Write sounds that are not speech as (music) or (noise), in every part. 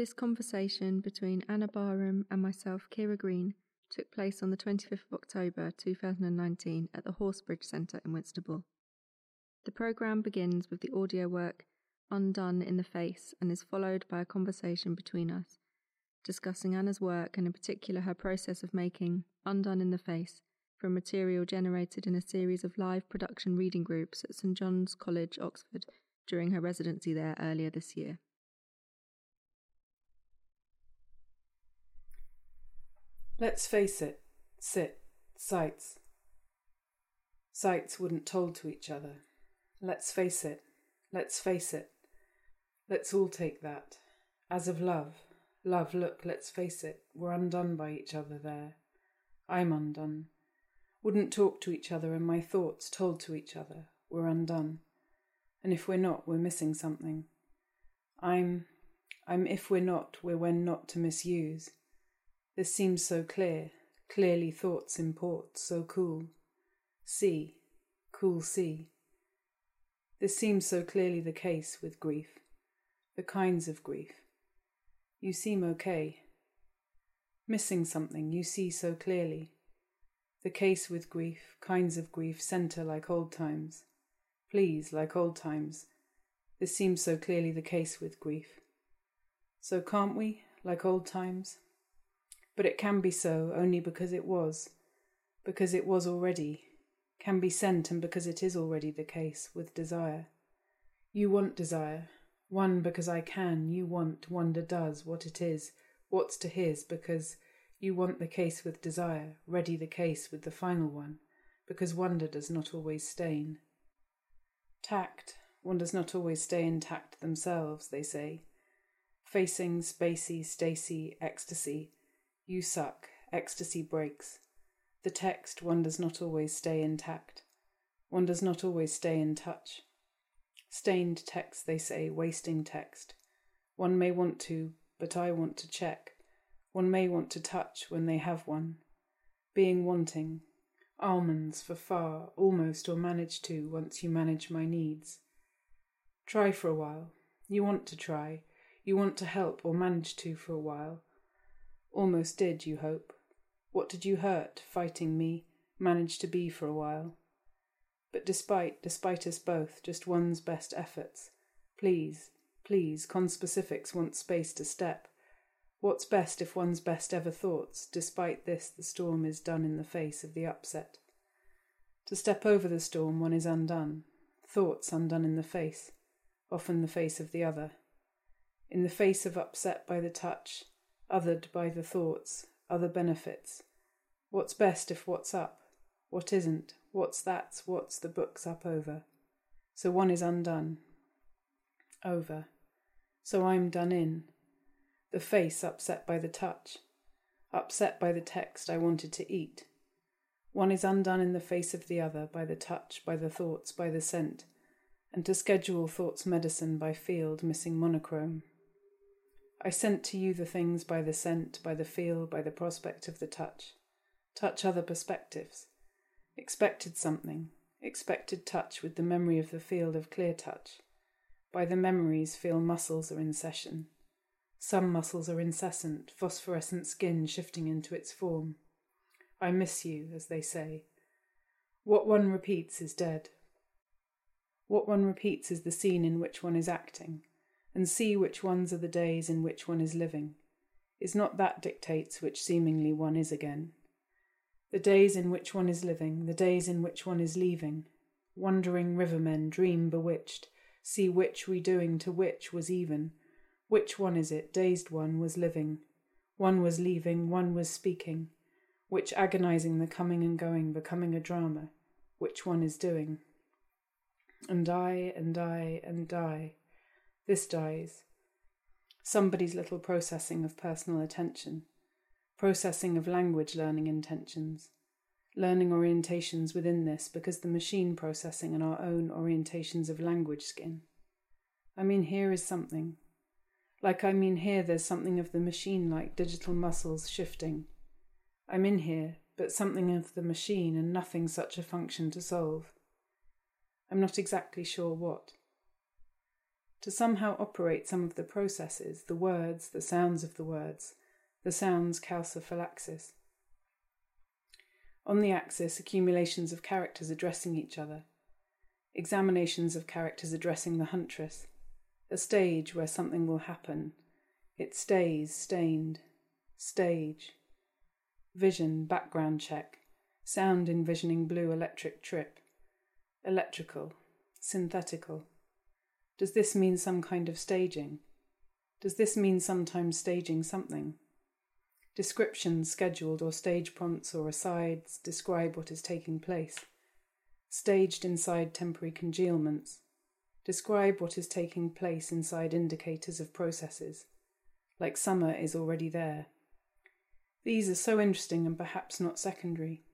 This conversation between Anna Barham and myself, Kira Green, took place on the 25th of October 2019 at the Horsebridge Centre in Whitstable. The programme begins with the audio work Undone in the Face and is followed by a conversation between us, discussing Anna's work and in particular her process of making Undone in the Face from material generated in a series of live production reading groups at St John's College, Oxford, during her residency there earlier this year. Let's face it, sit, sights. Sights wouldn't told to each other. Let's face it, let's face it. Let's all take that. As of love, love, look, let's face it, we're undone by each other there. I'm undone. Wouldn't talk to each other, and my thoughts told to each other, we're undone. And if we're not, we're missing something. I'm, I'm if we're not, we're when not to misuse. This seems so clear, clearly thoughts import, so cool. See, cool see. This seems so clearly the case with grief, the kinds of grief. You seem okay. Missing something you see so clearly. The case with grief, kinds of grief, centre like old times. Please, like old times. This seems so clearly the case with grief. So can't we, like old times? But it can be so only because it was, because it was already, can be sent and because it is already the case with desire. You want desire, one because I can, you want, wonder does, what it is, what's to his, because you want the case with desire, ready the case with the final one, because wonder does not always stain. Tact, one does not always stay intact themselves, they say. Facing, spacey, stacy, ecstasy, you suck, ecstasy breaks. The text one does not always stay intact. One does not always stay in touch. Stained text, they say, wasting text. One may want to, but I want to check. One may want to touch when they have one. Being wanting. Almonds for far, almost, or manage to once you manage my needs. Try for a while. You want to try. You want to help or manage to for a while. Almost did, you hope. What did you hurt, fighting me, manage to be for a while? But despite, despite us both, just one's best efforts, please, please, conspecifics want space to step. What's best if one's best ever thoughts, despite this, the storm is done in the face of the upset? To step over the storm, one is undone, thoughts undone in the face, often the face of the other. In the face of upset by the touch, othered by the thoughts, other benefits. What's best if what's up? What isn't? What's that's what's the book's up over? So one is undone. Over. So I'm done in. The face upset by the touch. Upset by the text I wanted to eat. One is undone in the face of the other by the touch, by the thoughts, by the scent, and to schedule thoughts medicine by field missing monochrome. I sent to you the things by the scent, by the feel, by the prospect of the touch. Touch other perspectives. Expected something, expected touch with the memory of the field of clear touch. By the memories, feel muscles are in session. Some muscles are incessant, phosphorescent skin shifting into its form. I miss you, as they say. What one repeats is dead. What one repeats is the scene in which one is acting and see which ones are the days in which one is living. Is not that dictates which seemingly one is again? The days in which one is living, the days in which one is leaving. Wandering rivermen, dream bewitched, see which redoing to which was even. Which one is it, dazed one, was living? One was leaving, one was speaking. Which agonizing the coming and going, becoming a drama? Which one is doing? And I, and I, and I this dies. Somebody's little processing of personal attention, processing of language learning intentions, learning orientations within this because the machine processing and our own orientations of language skin. I mean, here is something. Like, I mean, here there's something of the machine like digital muscles shifting. I'm in here, but something of the machine and nothing such a function to solve. I'm not exactly sure what. To somehow operate some of the processes, the words, the sounds of the words, the sounds calciphylaxis. On the axis, accumulations of characters addressing each other, examinations of characters addressing the huntress, a stage where something will happen. It stays stained. Stage. Vision, background check. Sound envisioning blue electric trip. Electrical. Synthetical. Does this mean some kind of staging? Does this mean sometimes staging something? Descriptions, scheduled or stage prompts or asides describe what is taking place. Staged inside temporary congealments, Describe what is taking place inside indicators of processes, like summer is already there. These are so interesting and perhaps not secondary.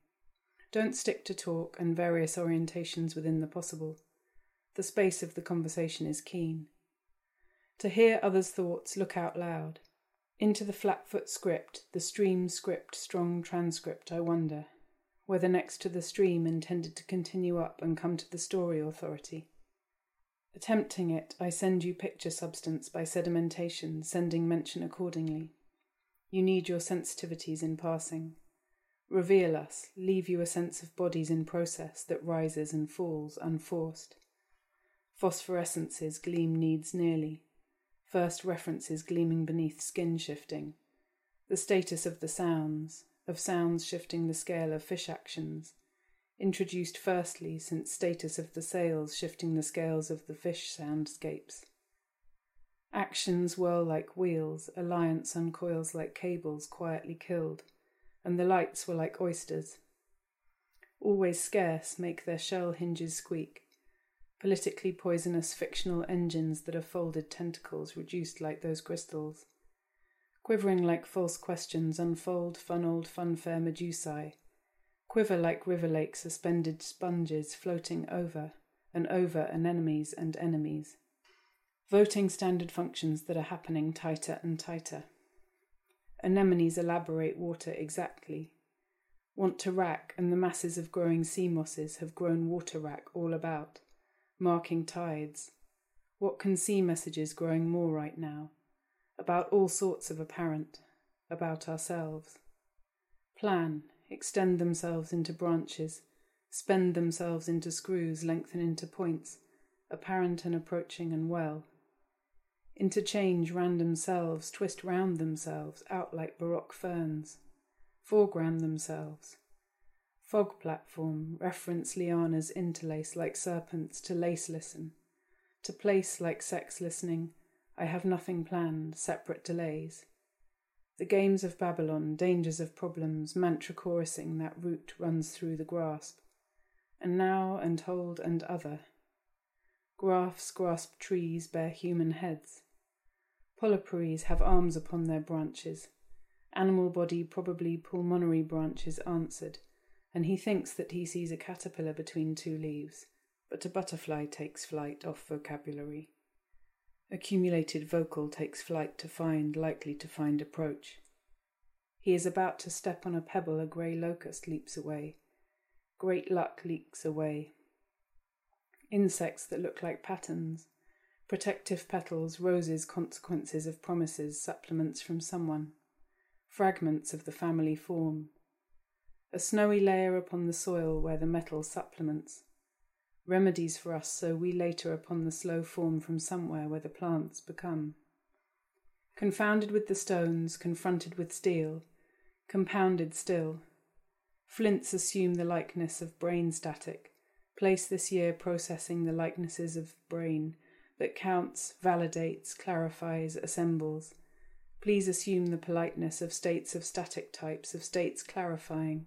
Don't stick to talk and various orientations within the possible. The space of the conversation is keen. To hear others' thoughts, look out loud. Into the flatfoot script, the stream script, strong transcript, I wonder, whether next to the stream intended to continue up and come to the story authority. Attempting it, I send you picture substance by sedimentation, sending mention accordingly. You need your sensitivities in passing. Reveal us, leave you a sense of bodies in process that rises and falls unforced. Phosphorescences gleam needs nearly. First references gleaming beneath skin shifting. The status of the sounds, of sounds shifting the scale of fish actions, introduced firstly since status of the sails shifting the scales of the fish soundscapes. Actions whirl like wheels, alliance uncoils like cables quietly killed, and the lights were like oysters. Always scarce make their shell hinges squeak, politically poisonous fictional engines that are folded tentacles reduced like those crystals. Quivering like false questions unfold funneled funfair medusae, quiver like river lake suspended sponges floating over and over anemones and enemies. Voting standard functions that are happening tighter and tighter. Anemones elaborate water exactly. Want to rack, and the masses of growing sea mosses have grown water rack all about, marking tides. What can see messages growing more right now? About all sorts of apparent, about ourselves. Plan, extend themselves into branches, spend themselves into screws, lengthen into points, apparent and approaching and well. Interchange random selves, twist round themselves, out like baroque ferns, foreground themselves. Fog platform, reference lianas interlace like serpents to lace listen, to place like sex listening, I have nothing planned, separate delays. The games of Babylon, dangers of problems, mantra chorusing that root runs through the grasp. And now and hold and other. Graphs grasp trees bear human heads. Polypories have arms upon their branches. Animal body, probably pulmonary branches, answered, and he thinks that he sees a caterpillar between two leaves, but a butterfly takes flight off vocabulary. Accumulated vocal takes flight to find, likely to find approach. He is about to step on a pebble, a grey locust leaps away. Great luck leaks away. Insects that look like patterns. Protective petals, roses, consequences of promises, supplements from someone. Fragments of the family form. A snowy layer upon the soil where the metal supplements remedies for us so we later upon the slow form from somewhere where the plants become. Confounded with the stones, confronted with steel, compounded still. Flints assume the likeness of brain static, place this year processing the likenesses of brain that counts, validates, clarifies, assembles. Please assume the politeness of states of static types, of states clarifying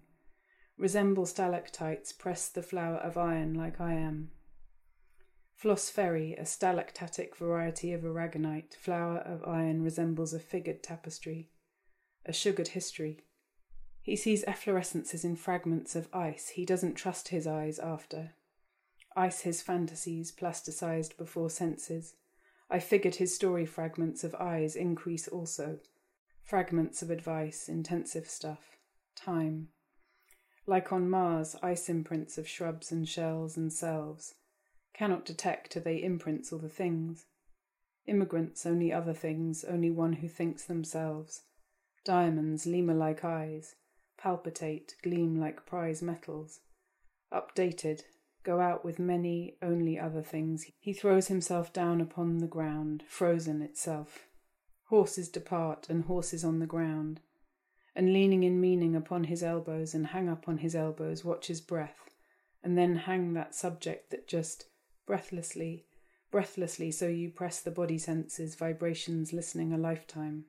resemble stalactites press the flower of iron like I am. Flos ferri, a stalactitic variety of aragonite, flower of iron resembles a figured tapestry, a sugared history. He sees efflorescences in fragments of ice he doesn't trust his eyes after. Ice his fantasies, plasticized before senses. I figured his story fragments of eyes increase also. Fragments of advice, intensive stuff. Time. Like on Mars, ice imprints of shrubs and shells and selves. Cannot detect are they imprints or the things. Immigrants, only other things, only one who thinks themselves. Diamonds, lemur like eyes, palpitate, gleam like prize metals. Updated, go out with many, only other things. He throws himself down upon the ground, frozen itself. Horses depart, and horses on the ground. And leaning in meaning upon his elbows, and hang up on his elbows, watch his breath, and then hang that subject that just breathlessly, breathlessly, so you press the body senses, vibrations, listening a lifetime.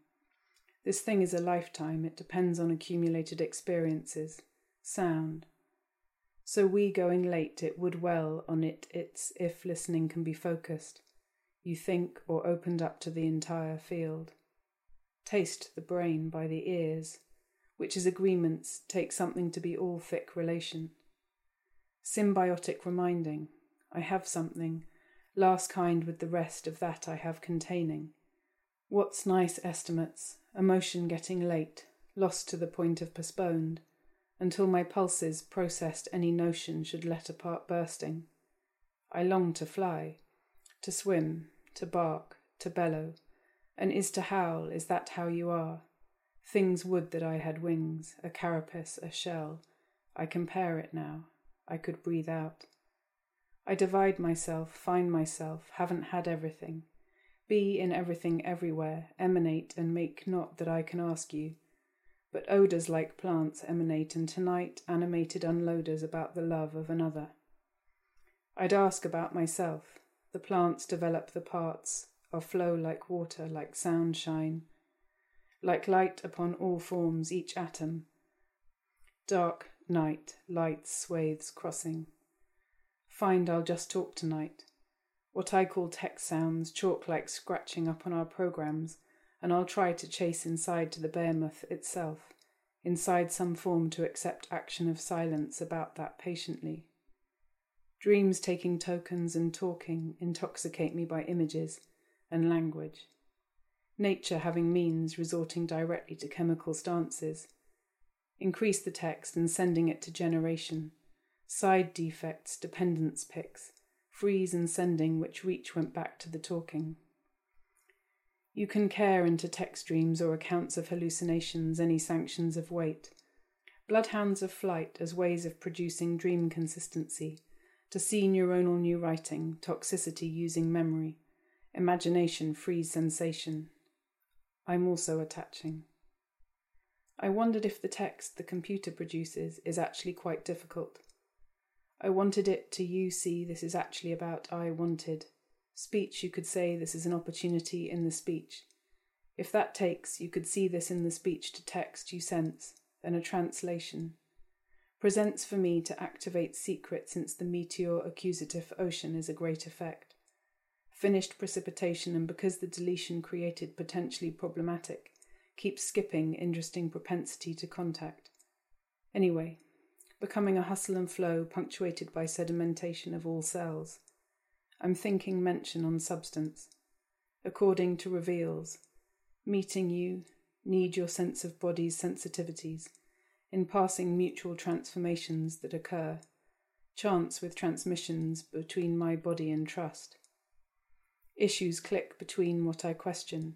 This thing is a lifetime, it depends on accumulated experiences, sound. So we going late, it would well on it, it's if listening can be focused, you think or opened up to the entire field. Taste the brain by the ears, which is agreements, take something to be all thick relation. Symbiotic reminding, I have something, last kind with the rest of that I have containing. What's nice estimates, emotion getting late, lost to the point of postponed, until my pulses processed any notion should let apart bursting. I long to fly, to swim, to bark, to bellow, and is to howl, is that how you are? Things would that I had wings, a carapace, a shell. I compare it now. I could breathe out. I divide myself, find myself, haven't had everything be in everything everywhere, emanate and make not that I can ask you. But odours like plants emanate, and tonight animated unloaders about the love of another. I'd ask about myself. The plants develop the parts, or flow like water, like sound shine, like light upon all forms, each atom. Dark night, light swathes crossing. Find I'll just talk tonight what I call text sounds, chalk like scratching up on our programs, and I'll try to chase inside to the behemoth itself, inside some form to accept action of silence about that patiently. Dreams taking tokens and talking intoxicate me by images and language. Nature having means resorting directly to chemical stances. Increase the text and sending it to generation. Side defects, dependence picks freeze and sending, which reach went back to the talking. You can care into text dreams or accounts of hallucinations any sanctions of weight. Bloodhounds of flight as ways of producing dream consistency, to see neuronal new writing, toxicity using memory, imagination freeze sensation. I'm also attaching. I wondered if the text the computer produces is actually quite difficult. I wanted it to you see this is actually about I wanted. Speech, you could say this is an opportunity in the speech. If that takes, you could see this in the speech to text you sense, then a translation. Presents for me to activate secret since the meteor accusative ocean is a great effect. Finished precipitation, and because the deletion created potentially problematic, keeps skipping interesting propensity to contact. Anyway, becoming a hustle and flow punctuated by sedimentation of all cells. I'm thinking mention on substance, according to reveals, meeting you, need your sense of body's sensitivities, in passing mutual transformations that occur, chance with transmissions between my body and trust. Issues click between what I question,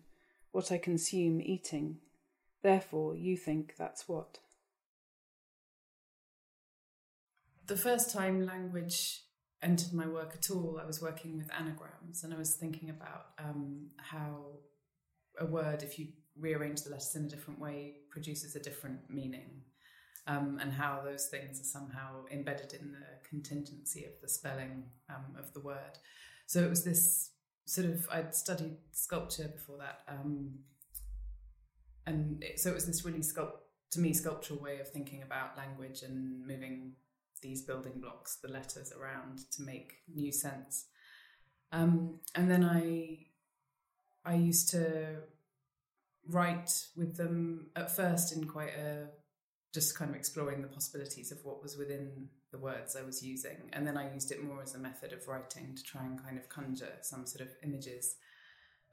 what I consume eating. Therefore, you think that's what. the first time language entered my work at all, I was working with anagrams and I was thinking about um, how a word, if you rearrange the letters in a different way, produces a different meaning. Um, and how those things are somehow embedded in the contingency of the spelling um, of the word. So it was this sort of, I'd studied sculpture before that. Um, and it, so it was this really sculpt, to me, sculptural way of thinking about language and moving these building blocks, the letters around to make new sense. Um, and then I, I used to write with them at first in quite a just kind of exploring the possibilities of what was within the words I was using. And then I used it more as a method of writing to try and kind of conjure some sort of images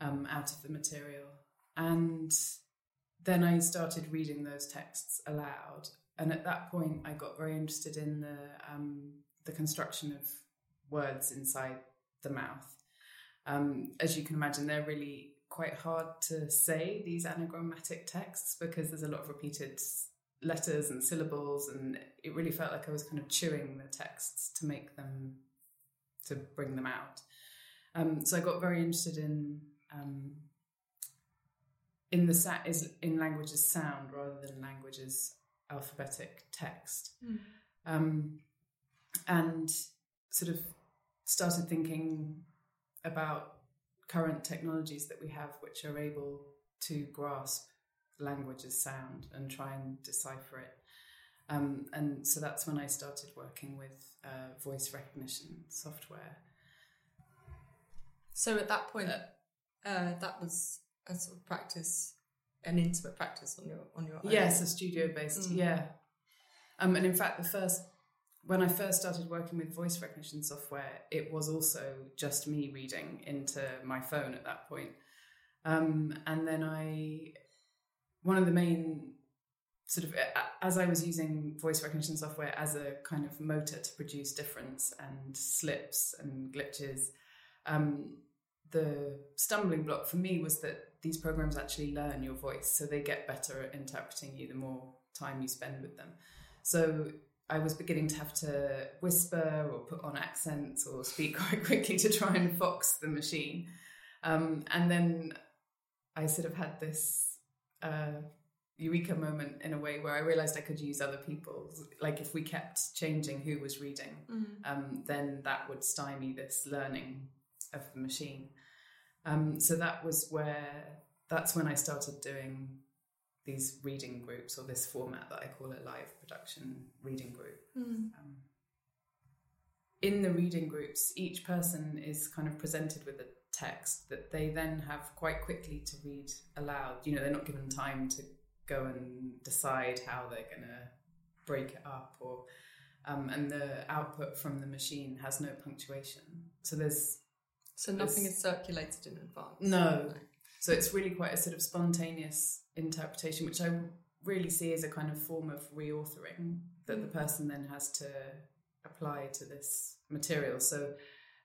um, out of the material. And then I started reading those texts aloud and at that point, I got very interested in the um, the construction of words inside the mouth, Um, as you can imagine, they're really quite hard to say these anagrammatic texts because there's a lot of repeated letters and syllables, and it really felt like I was kind of chewing the texts to make them to bring them out. Um, so I got very interested in um, in the sa- is in language as sound rather than languages alphabetic text, Mm. um, and sort of started thinking about current technologies that we have, which are able to grasp language as sound and try and decipher it. Um, and so that's when I started working with uh, voice recognition software. So at that point, uh, that was a sort of practice, an intimate practice on your on your own. Yes, a studio based. Mm. Yeah. Um, and in fact, the first when I first started working with voice recognition software, it was also just me reading into my phone at that point. Um, and then I, one of the main sort of as I was using voice recognition software as a kind of motor to produce difference and slips and glitches, um, the stumbling block for me was that these programs actually learn your voice, so they get better at interpreting you the more time you spend with them. So I was beginning to have to whisper or put on accents or speak (laughs) quite quickly to try and fox the machine. Um, and then I sort of had this uh, eureka moment in a way where I realized I could use other people's. Like if we kept changing who was reading, Mm. um, then that would stymie this learning of the machine. Um, so that was where that's when I started doing these reading groups or this format that I call a live production reading group. Mm. Um, in the reading groups, each person is kind of presented with a text that they then have quite quickly to read aloud. You know, they're not given time to go and decide how they're going to break it up or um, and the output from the machine has no punctuation. So there's So nothing It's- is circulated in advance. No. so it's really quite a sort of spontaneous interpretation, which I really see as a kind of form of reauthoring that the person then has to apply to this material. So,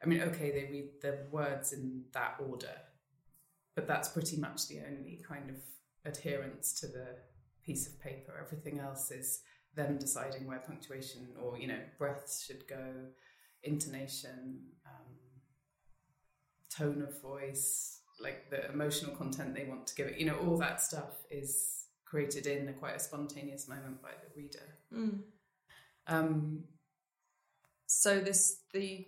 I mean, okay, they read the words in that order, but that's pretty much the only kind of adherence to the piece of paper. Everything else is them deciding where punctuation or, you know, breaths should go, intonation, um, tone of voice, like the emotional content they want to give it. You know, all that stuff is created in a quite a spontaneous moment by the reader. Mm. Um, So this the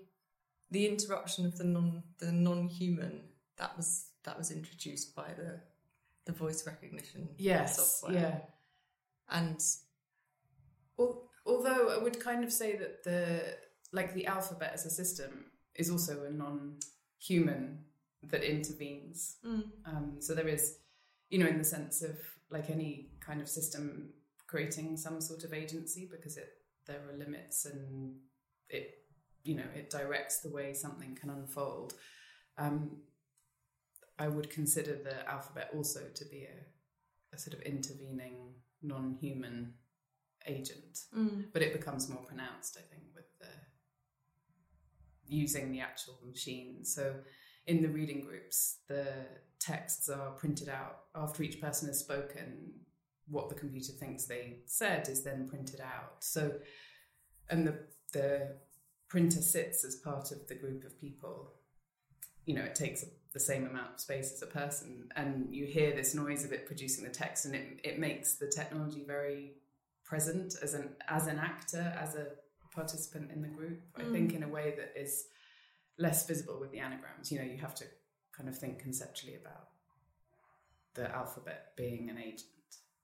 the interruption of the non the non human that was that was introduced by the the voice recognition yes, software. yeah. And Al- Although I would kind of say that the like the alphabet as a system is also a non-human that intervenes. mm, Um, so there is, you know, in the sense of like any kind of system creating some sort of agency because it there are limits and it, you know, it directs the way something can unfold. Um, I would consider the alphabet also to be a, a sort of intervening non-human agent, mm, but it becomes more pronounced, I think, with the using the actual machine. So in the reading groups, the texts are printed out after each person has spoken. What the computer thinks they said is then printed out. So, and the the printer sits as part of the group of people. You know, it takes the same amount of space as a person, and you hear this noise of it producing the text, and it it makes the technology very present as an as an actor, as a participant in the group. I Mm. think in a way that is less visible with the anagrams. You know, you have to kind of think conceptually about the alphabet being an agent,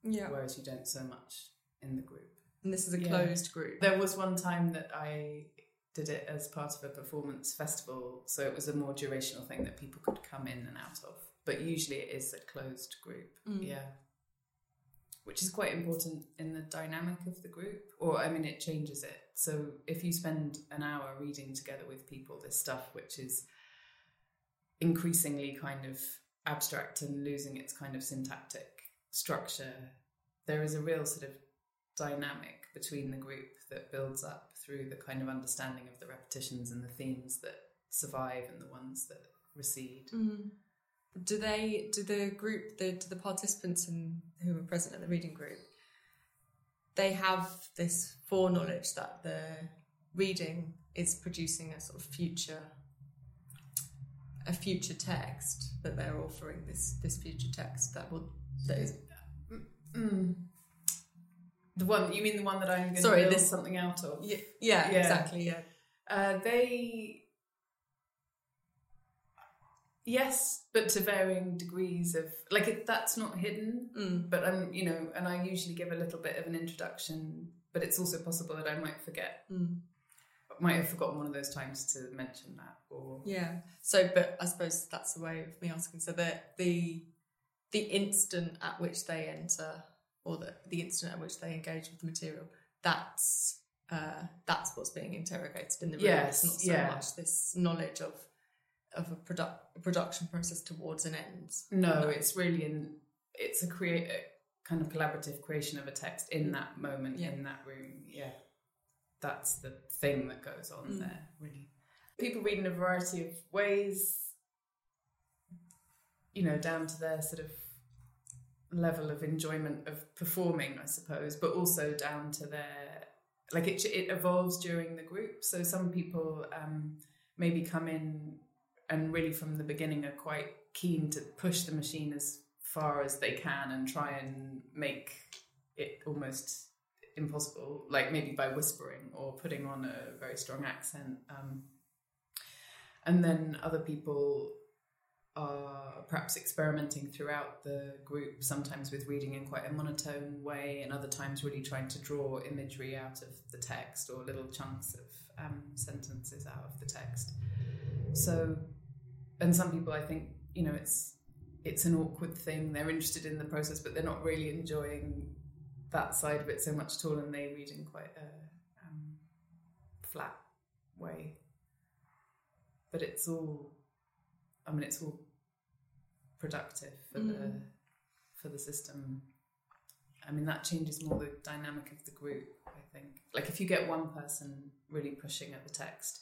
yeah. whereas you don't so much in the group. And this is a Yeah. closed group. There was one time that I did it as part of a performance festival, so it was a more durational thing that people could come in and out of. But usually it is a closed group, Mm. yeah. Which is quite important in the dynamic of the group, or I mean, it changes it. So if you spend an hour reading together with people this stuff, which is increasingly kind of abstract and losing its kind of syntactic structure, there is a real sort of dynamic between the group that builds up through the kind of understanding of the repetitions and the themes that survive and the ones that recede. Mm. Do they? Do the group? The do the participants in, who were present at the reading group? They have this foreknowledge that the reading is producing a sort of future a future text that they're offering this this future text that will that is Mm. The one you mean the one that I'm going to Sorry, build this- something out of? yeah, yeah, Yeah. exactly yeah Uh, they yes, but to varying degrees of like it, that's not hidden. mm. But I'm you know, and I usually give a little bit of an introduction. But it's also possible that I might forget, Mm. might have forgotten one of those times to mention that. Or yeah so but I suppose that's the way of me asking so that the the instant at which they enter or the, the instant at which they engage with the material that's uh, that's what's being interrogated in the room Yes, it's not so yeah. much this knowledge of of a product a production process towards an end no, it's really in it's a create a kind of collaborative creation of a text in that moment Yeah. in that room. Yeah, that's the thing that goes on Mm. there. Really, people read in a variety of ways. You know, down to their sort of level of enjoyment of performing, I suppose, but also down to their like it it evolves during the group. So some people um, maybe come in and really from the beginning are quite keen to push the machine as far as they can and try and make it almost impossible, like maybe by whispering or putting on a very strong accent. Um, and then other people are perhaps experimenting throughout the group, sometimes with reading in quite a monotone way, and other times really trying to draw imagery out of the text or little chunks of um, sentences out of the text. So, and some people, I think, you know, it's it's an awkward thing. They're interested in the process, but they're not really enjoying that side of it so much at all, and they read in quite a um, flat way. But it's all, I mean, it's all productive for the Mm. for the system. I mean, that changes more the dynamic of the group. I think, like if you get one person really pushing at the text,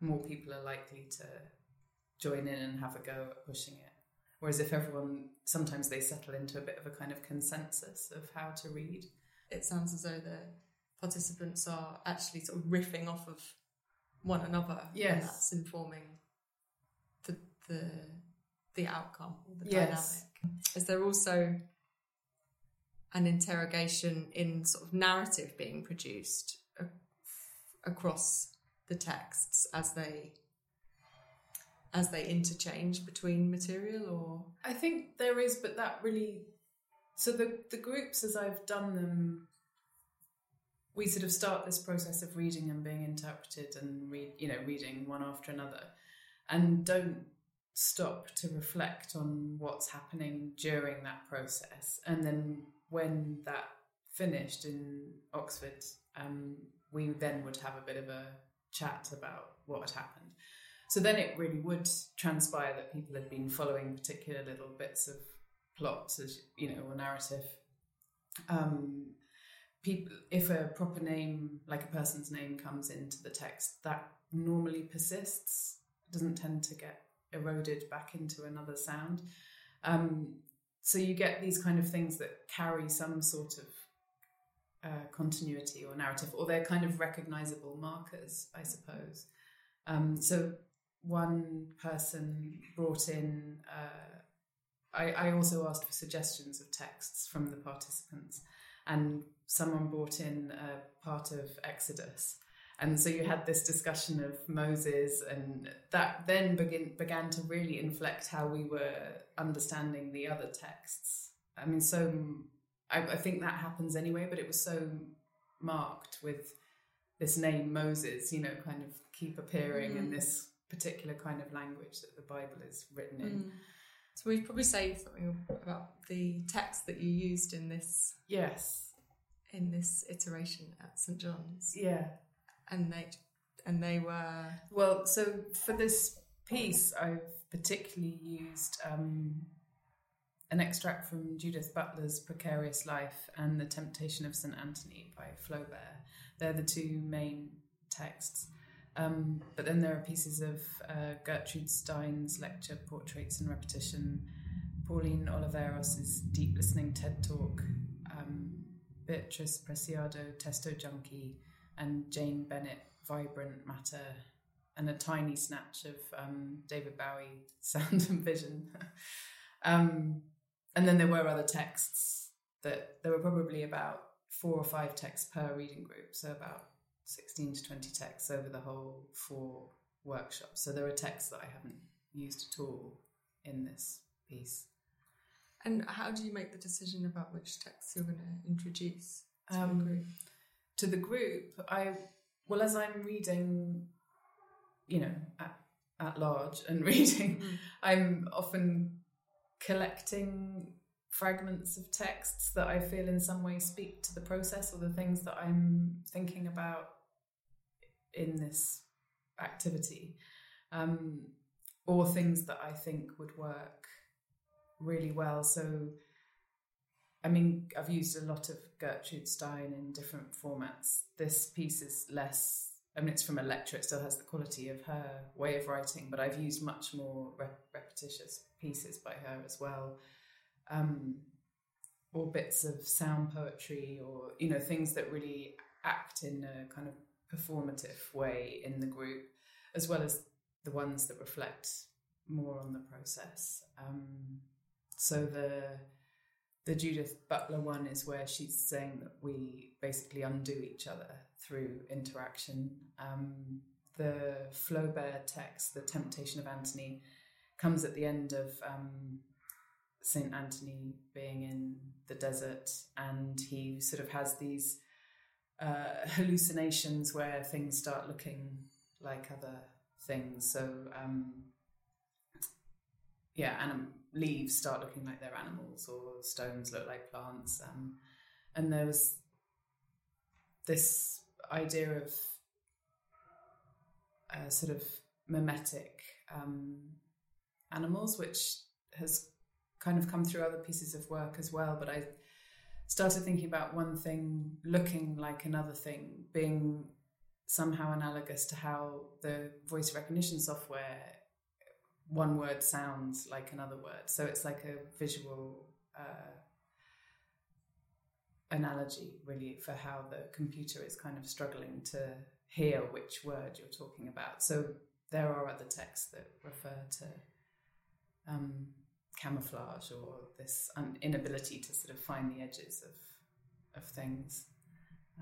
more people are likely to join in and have a go at pushing it. Whereas if everyone, sometimes they settle into a bit of a kind of consensus of how to read. it sounds as though the participants are actually sort of riffing off of one another. Yes. And that's informing the the the outcome the Yes. dynamic. Is there also an interrogation in sort of narrative being produced across the texts as they as they interchange between material or I think there is, but that really. So the the groups, as I've done them, we sort of start this process of reading and being interpreted and read, you know, reading one after another, and don't stop to reflect on what's happening during that process. And then when that finished in Oxford, um, we then would have a bit of a chat about what had happened. So then it really would transpire that people had been following particular little bits of plots, as you know, or narrative. Um, people, if a proper name, like a person's name, comes into the text, that normally persists. Doesn't tend to get eroded back into another sound. Um, so you get these kind of things that carry some sort of uh, continuity or narrative, or they're kind of recognizable markers, I suppose. Um, so one person brought in. Uh, I, I also asked for suggestions of texts from the participants, and someone brought in a part of Exodus. And so you had this discussion of Moses, and that then begin, began to really inflect how we were understanding the other texts. I mean, so I, I think that happens anyway, but it was so marked with this name Moses, you know, kind of keep appearing in Mm. this particular kind of language that the Bible is written in. So we'd probably say something about the text that you used in this Yes, in this iteration at St John's, yeah. And they and they were Well, so for this piece, I've particularly used um, an extract from Judith Butler's Precarious Life and The Temptation of St. Anthony by Flaubert. They're the two main texts. Um, but then there are pieces of uh, Gertrude Stein's lecture, Portraits and Repetition, Pauline Oliveros' Deep Listening TED Talk, um, Beatriz Preciado, Testo Junkie, and Jane Bennett, Vibrant Matter, and a tiny snatch of um, David Bowie, (laughs) Sound and Vision. (laughs) um, and then there were other texts that there were probably about four or five texts per reading group, so about 16 to 20 texts over the whole four workshops. So there are texts that I haven't used at all in this piece. And how do you make the decision about which texts you're going to introduce to Um, the group? To the group, I well as I'm reading, you know, at, at large and (laughs) reading, Mm. I'm often collecting fragments of texts that I feel in some way speak to the process or the things that I'm thinking about in this activity, um, or things that I think would work really well. So, I mean, I've used a lot of Gertrude Stein in different formats. This piece is less. I mean, it's from a lecture. It still has the quality of her way of writing, but I've used much more rep- repetitious pieces by her as well, um, or bits of sound poetry, or you know, things that really act in a kind of performative way in the group, as well as the ones that reflect more on the process. Um, so the the Judith Butler one is where she's saying that we basically undo each other through interaction. Um, the Flaubert text, The Temptation of Anthony, comes at the end of um, St. Anthony being in the desert, and he sort of has these uh, hallucinations where things start looking like other things. So, um, yeah, anim- leaves start looking like they're animals, or stones look like plants. Um, and there was this idea of uh, sort of mimetic um, animals, which has kind of come through other pieces of work as well. But I started thinking about one thing looking like another thing, being somehow analogous to how the voice recognition software one word sounds like another word. So it's like a visual uh, analogy, really, for how the computer is kind of struggling to hear which word you're talking about. So there are other texts that refer to um, camouflage or this un- inability to sort of find the edges of of things.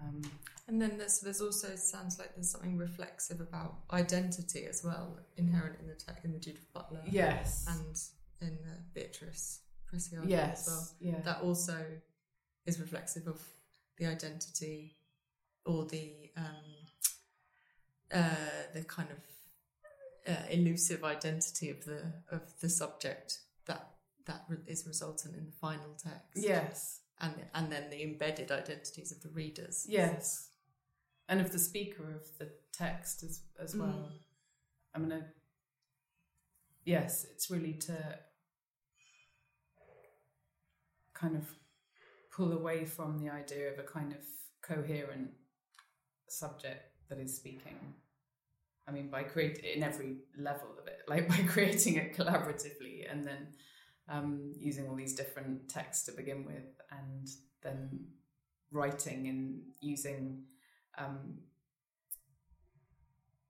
Um, And then there's there's also sounds like there's something reflexive about identity as well, inherent in the te- in the Judith Butler yes. and in the Beatriz Preciado yes. as well. Yeah. That also is reflexive of the identity or the um, uh, the kind of uh, elusive identity of the of the subject that that is resultant in the final text. yes. And and then the embedded identities of the readers. Yes. And of the speaker of the text as as well. Mm. I mean, I, yes, it's really to kind of pull away from the idea of a kind of coherent subject that is speaking. I mean, by create in every level of it, (laughs) like by creating it collaboratively and then um, using all these different texts to begin with, and then writing and using. Um,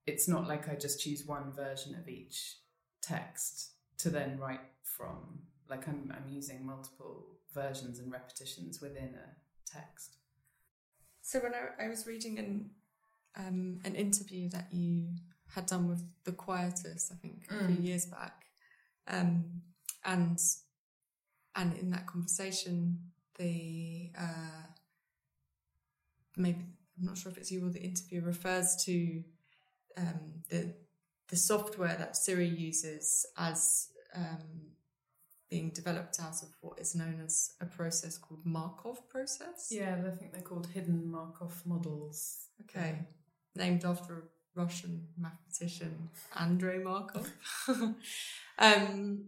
it's not like I just choose one version of each text to then write from. Like I'm, I'm using multiple versions and repetitions within a text. So when I, I was reading an um, an interview that you had done with the Quietus, I think a few Mm. years back, um, and and in that conversation, the uh, maybe I'm not sure if it's you or the interviewer refers to um, the the software that Siri uses as um, being developed out of what is known as a process called Markov process. Yeah, I think they're called hidden Markov models. Okay. Named after a Russian mathematician, Andrei Markov. (laughs) um,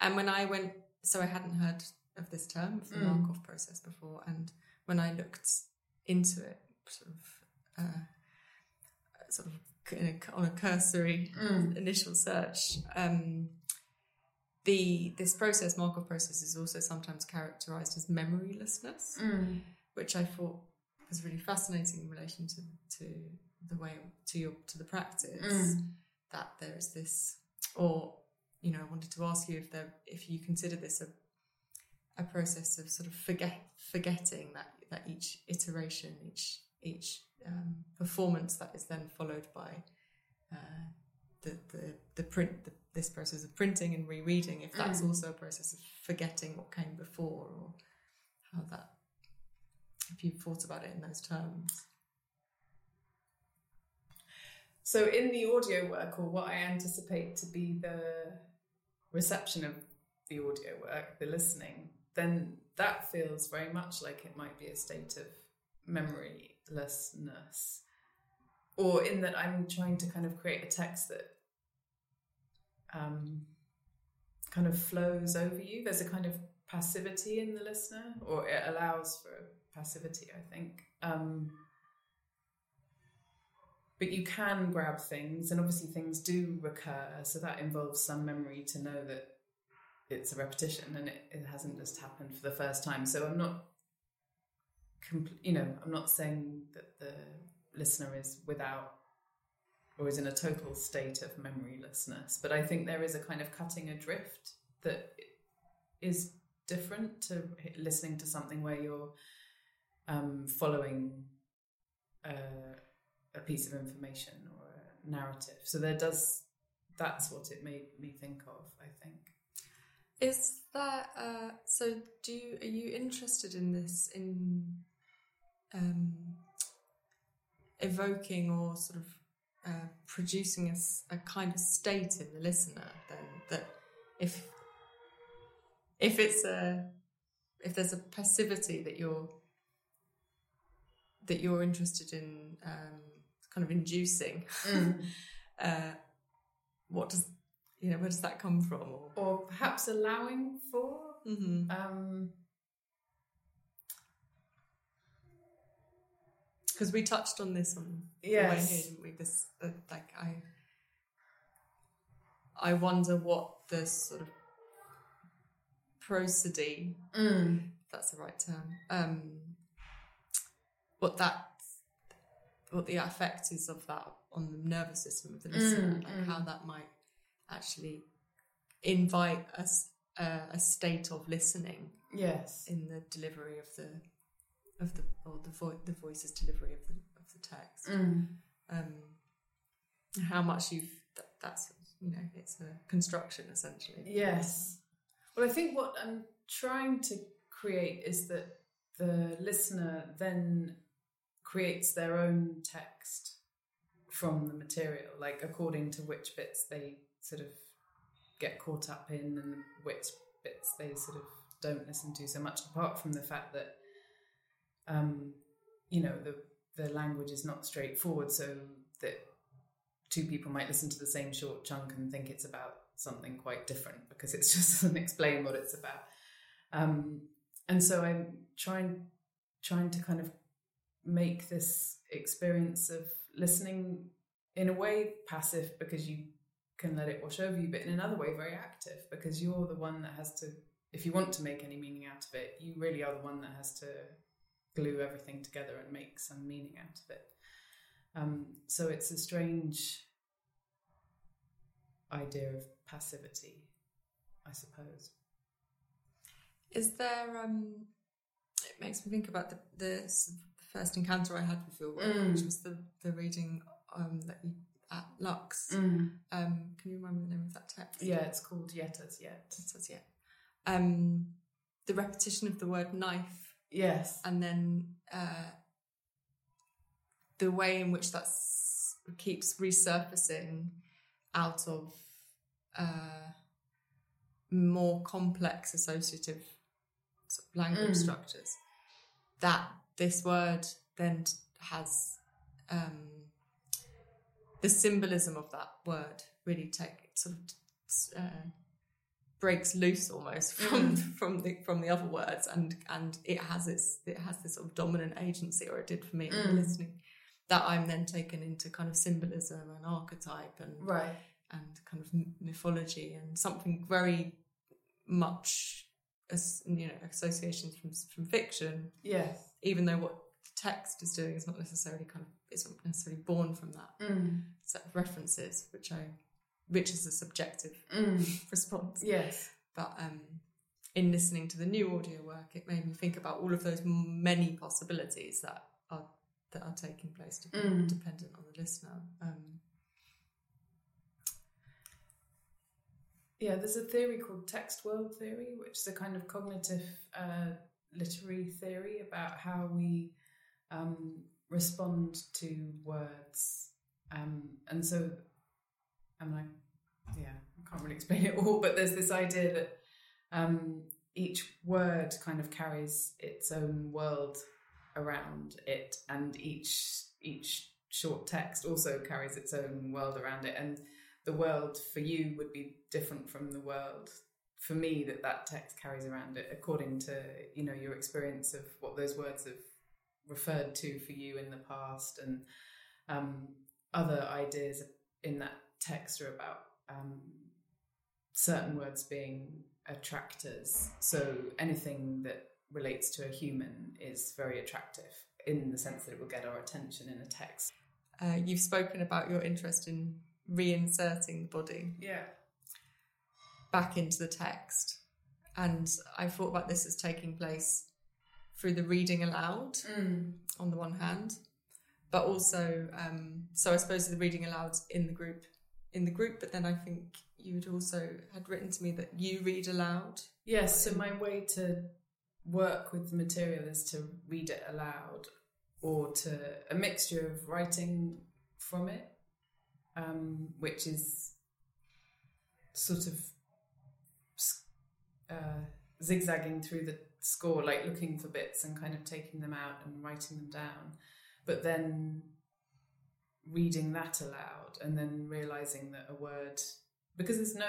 and when I went, so I hadn't heard of this term, of the Mm. Markov process before. And when I looked into it, sort of, uh, sort of on a cursory mm. initial search. Um, the this process, Markov process, is also sometimes characterized as memorylessness, mm. which I thought was really fascinating in relation to, to the way to your to the practice. Mm. That there is this, or you know, I wanted to ask you if there if you consider this a a process of sort of forget forgetting that that each iteration, each each um, performance that is then followed by uh, the, the the print the, this process of printing and rereading if that's mm. also a process of forgetting what came before or how that if you've thought about it in those terms so in the audio work or what i anticipate to be the reception of the audio work the listening then that feels very much like it might be a state of memorylessness or in that I'm trying to kind of create a text that um, kind of flows over you. There's a kind of passivity in the listener, or it allows for passivity, I think. Um, but you can grab things, and obviously things do recur, so that involves some memory to know that it's a repetition and it, it hasn't just happened for the first time. So I'm not, compl- you know, I'm not saying that the listener is without or is in a total state of memorylessness. But I think there is a kind of cutting adrift that is different to listening to something where you're um, following a, a, piece of information or a narrative. So there does that's what it made me think of. I think. Is that uh, so? Do you are you interested in this in um, evoking or sort of uh, producing a, a, kind of state in the listener then that if if it's a if there's a passivity that you're that you're interested in um, kind of inducing mm. (laughs) uh, what does you know where does that come from or, or perhaps allowing for mm-hmm. um, because we touched on this on yes. the way here, didn't we? This uh, like I I wonder what the sort of prosody, mm. if that's the right term, um, what that what the effect is of that on the nervous system of the listener, mm, like mm. how that might actually invite us uh, a state of listening. Yes, in the delivery of the of the or the vo- the voice's delivery of the of the text. Mm. Um, how much you've that, that's you know it's a construction essentially. Yes. Well, I think what I'm trying to create is that the listener then creates their own text from the material, like according to which bits they sort of get caught up in and which bits they sort of don't listen to so much, apart from the fact that um, you know, the the language is not straightforward, so that two people might listen to the same short chunk and think it's about something quite different because it (laughs) just doesn't explain what it's about. Um, and so I'm trying trying to kind of make this experience of listening in a way passive because you can let it wash over you, but in another way very active because you're the one that has to. If you want to make any meaning out of it, you really are the one that has to glue everything together and make some meaning out of it. Um, so it's a strange idea of passivity, I suppose. Is there? Um, it makes me think about the, the first encounter I had with your work, mm. which was the the reading um, that you at Lux. Mm. Um, can you remember the name of that text? Yeah, it's called Yet as Yet. Yet as Yet. Um, the repetition of the word knife Yes. And then uh, the way in which that keeps resurfacing out of uh, more complex associative sort of language mm. structures, that this word then has um, the symbolism of that word really take sort of uh, breaks loose almost from mm. from the from the other words and and it has its it has this sort of dominant agency or it did for me mm. in listening that I'm then taken into kind of symbolism and archetype and Right. and kind of mythology and something very much as you know associations from from fiction Yes. even though what text is doing is not necessarily kind of it's not necessarily born from that Mm. set of references which I which is a subjective Mm. (laughs) response Yes. but um in listening to the new audio work it made me think about all of those many possibilities that are that are taking place dep- Mm. dependent on the listener um Yeah, there's a theory called text world theory, which is a kind of cognitive uh, literary theory about how we um, respond to words. Um, and so, I'm like, yeah, I can't really explain it all, but there's this idea that um, each word kind of carries its own world around it, and each each short text also carries its own world around it, and the world for you would be different from the world for me that that text carries around it according to you know your experience of what those words have referred to for you in the past and um, other ideas in that text are about um, certain words being attractors. So anything that relates to a human is very attractive in the sense that it will get our attention in a text. Uh, you've spoken about your interest in reinserting the body yeah. back into the text. And I thought about this as taking place through the reading aloud mm. on the one hand, but also, um, so I suppose the reading aloud in the group, in the group. But then I think you had also had written to me that you read aloud. Yes, so my way to work with the material is to read it aloud or to a mixture of writing from it, um, which is sort of uh, zigzagging through the score, like looking for bits and kind of taking them out and writing them down, but then reading that aloud and then realizing that a word because there's no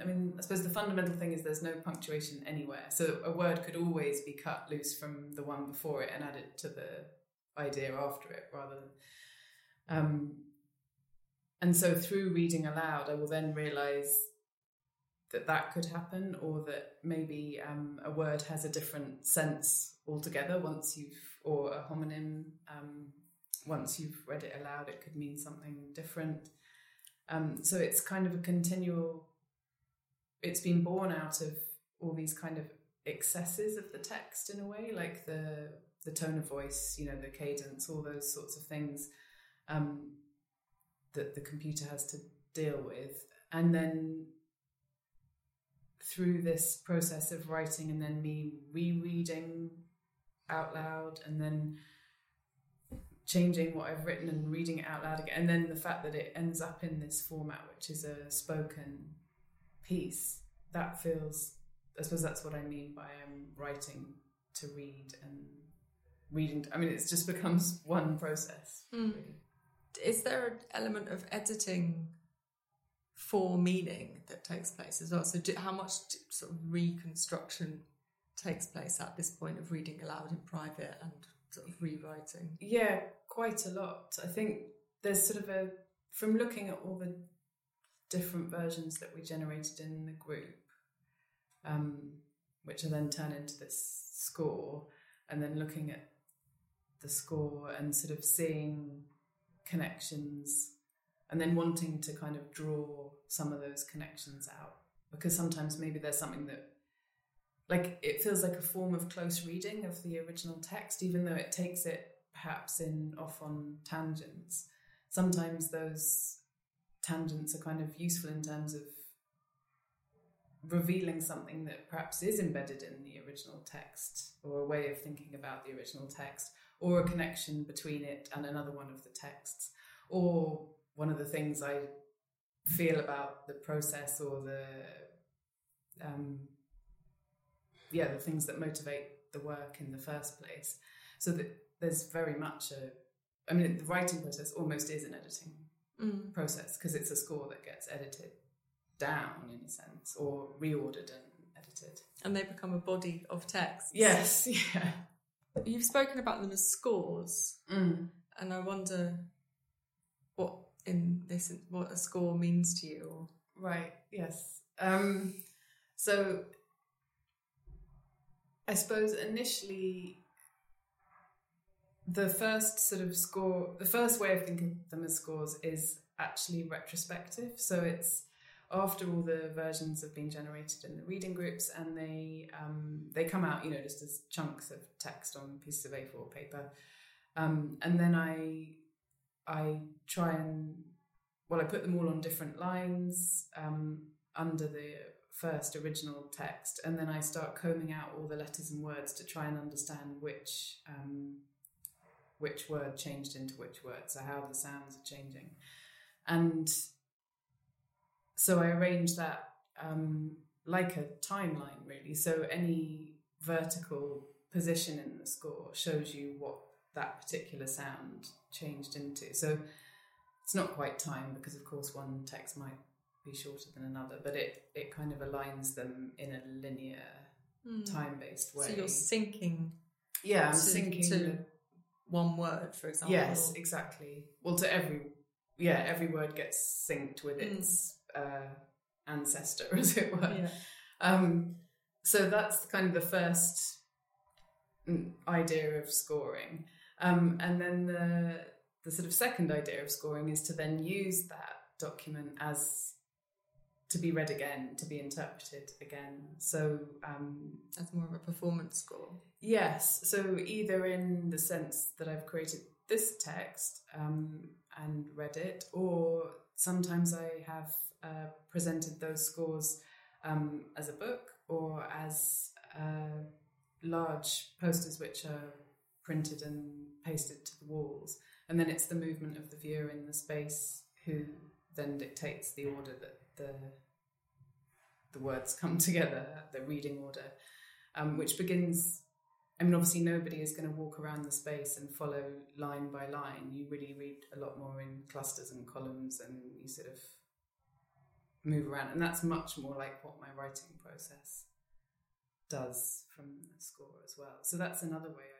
i mean i suppose the fundamental thing is there's no punctuation anywhere. So a word could always be cut loose from the one before it and added to the idea after it rather than um, and so through reading aloud i will then realize that that could happen or that maybe um, a word has a different sense altogether once you've or a homonym um, once you've read it aloud it could mean something different um, so it's kind of a continual, it's been born out of all these kind of excesses of the text in a way, like the the tone of voice, you know, the cadence, all those sorts of things um, that the computer has to deal with. And then through this process of writing and then me rereading out loud and then changing what I've written and reading it out loud again. And then the fact that it ends up in this format, which is a spoken piece, that feels, I suppose that's what I mean by I'm writing to read and reading. I mean, it just becomes one process. Hmm. Really. Is there an element of editing for meaning that takes place as well? So, do, how much sort of reconstruction takes place at this point of reading aloud in private and sort of rewriting? Yeah, quite a lot. I think there's sort of a, from looking at all the different versions that we generated in the group, um, which are then turned into this score, and then looking at the score and sort of seeing connections and then wanting to kind of draw some of those connections out. Because sometimes maybe there's something that like it feels like a form of close reading of the original text even though it takes it perhaps in off on tangents. Sometimes those tangents are kind of useful in terms of revealing something that perhaps is embedded in the original text or a way of thinking about the original text or a connection between it and another one of the texts or one of the things i feel about the process or the um, yeah the things that motivate the work in the first place so that there's very much a i mean the writing process almost is an editing Mm. process because it's a score that gets edited down in a sense or reordered and edited And they become a body of text. yes (laughs) yeah You've spoken about them as scores. mm. and I wonder what in this what a score means to you. Right. Yes. Um, so I suppose initially the first sort of score, the first way of thinking of them as scores is actually retrospective. So it's after all the versions have been generated in the reading groups and they um, they come out, you know, just as chunks of text on pieces of A4 paper. Um, and then I I try and well, I put them all on different lines um, under the first original text, and then I start combing out all the letters and words to try and understand which um, which word changed into which word, so how the sounds are changing, and so I arrange that um, like a timeline, really. So any vertical position in the score shows you what that particular sound changed into. So it's not quite time because, of course, one text might be shorter than another, but it, it kind of aligns them in a linear, mm. time based way. So you're syncing. Yeah, I'm to, syncing to one word, for example. Yes, exactly. Well, to every yeah, every word gets synced with hmm. its mm. uh, ancestor, (laughs) as it were. Yeah. Um, so that's kind of the first mm, idea of scoring. Um, and then the the sort of second idea of scoring is to then use that document as to be read again, to be interpreted again. So um, as more of a performance score. Yes. So either in the sense that I've created this text um, and read it, or sometimes I have uh, presented those scores um, as a book or as uh, large posters which are printed and pasted to the walls. And then it's the movement of the viewer in the space who then dictates the order that the the words come (laughs) together, the reading order, um, which begins. I mean, obviously, nobody is going to walk around the space and follow line by line. You really read a lot more in clusters and columns, and you sort of move around. And that's much more like what my writing process does from the score as well. So that's another way